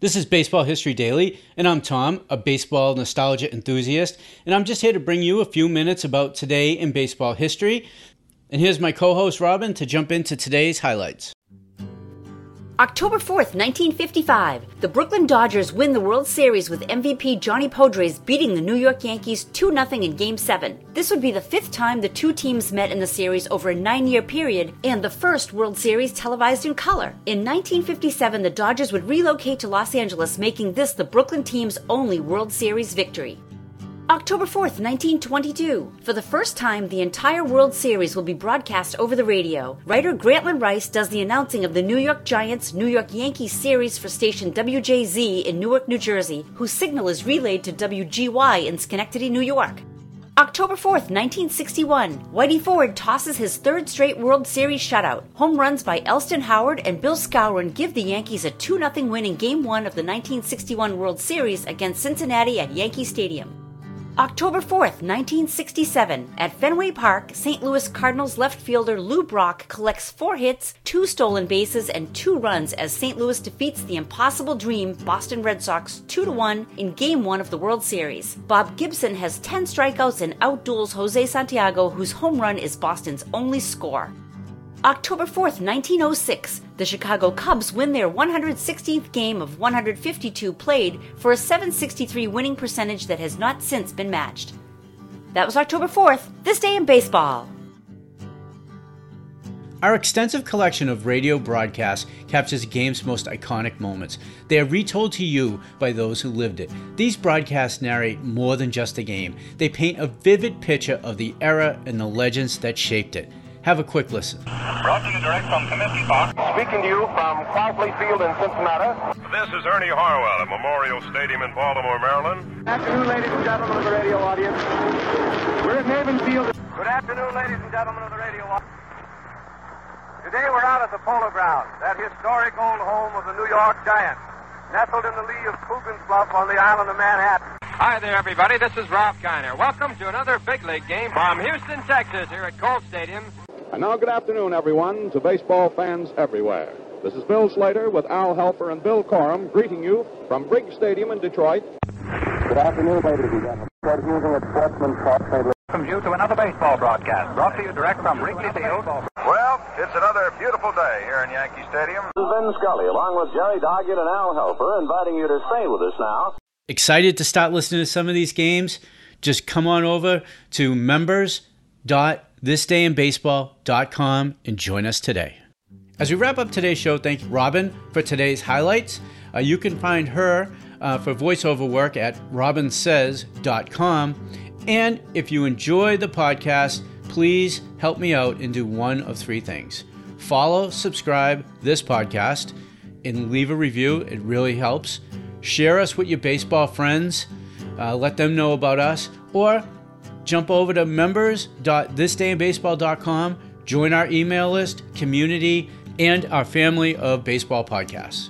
This is Baseball History Daily, and I'm Tom, a baseball nostalgia enthusiast, and I'm just here to bring you a few minutes about today in baseball history. And here's my co host Robyn to jump into today's highlights. October 4th, 1955, the Brooklyn Dodgers win the World Series with MVP Johnny Podres beating the New York Yankees 2 0 in Game 7. This would be the fifth time the two teams met in the series over a nine year period and the first World Series televised in color. In 1957, the Dodgers would relocate to Los Angeles, making this the Brooklyn team's only World Series victory. October 4th, 1922. For the first time, the entire World Series will be broadcast over the radio. Writer Grantland Rice does the announcing of the New York Giants New York Yankees series for station WJZ in Newark, New Jersey, whose signal is relayed to WGY in Schenectady, New York. October 4th, 1961, Whitey Ford tosses his third straight World Series shutout. Home runs by Elston Howard and Bill Skowron give the Yankees a 2 0 win in Game 1 of the 1961 World Series against Cincinnati at Yankee Stadium. October 4th, 1967, at Fenway Park, St. Louis Cardinals left fielder Lou Brock collects four hits, two stolen bases, and two runs as St. Louis defeats the impossible dream Boston Red Sox 2 1 in Game 1 of the World Series. Bob Gibson has 10 strikeouts and outduels Jose Santiago, whose home run is Boston's only score. October 4th, 1906, the Chicago Cubs win their 116th game of 152 played for a 763 winning percentage that has not since been matched. That was October 4th, this day in baseball. Our extensive collection of radio broadcasts captures the game's most iconic moments. They are retold to you by those who lived it. These broadcasts narrate more than just a game, they paint a vivid picture of the era and the legends that shaped it. Have a quick listen. Brought to you direct from Comiskey Park. Speaking to you from Crosley Field in Cincinnati. This is Ernie Harwell at Memorial Stadium in Baltimore, Maryland. Good afternoon, ladies and gentlemen of the radio audience. We're at Navin Field. Good afternoon, ladies and gentlemen of the radio audience. Today we're out at the Polo Grounds, that historic old home of the New York Giants, nestled in the lee of Coogan's Bluff on the island of Manhattan. Hi there, everybody. This is Ralph Kiner. Welcome to another big league game from Houston, Texas, here at Colt Stadium. And now, good afternoon, everyone, to baseball fans everywhere. This is Bill Slater with Al Helfer and Bill Corum greeting you from Briggs Stadium in Detroit. Good afternoon, ladies and gentlemen. Ted Husing at Sportsman Park, St. Louis. Welcome you to another baseball broadcast brought to you direct from Wrigley Field. Well, it's another beautiful day here in Yankee Stadium. This is Vin Scully, along with Jerry Doggett and Al Helfer, inviting you to stay with us now. Excited to start listening to some of these games? Just come on over to members.thisdayinbaseball.com and join us today. As we wrap up today's show, thank Robyn for today's highlights. Uh, you can find her uh, for voiceover work at robynsays.com. And if you enjoy the podcast, please help me out and do one of three things follow, subscribe this podcast, and leave a review. It really helps. Share us with your baseball friends, uh, let them know about us, or jump over to members.thisdayinbaseball.com, join our email list, community, and our family of baseball podcasts.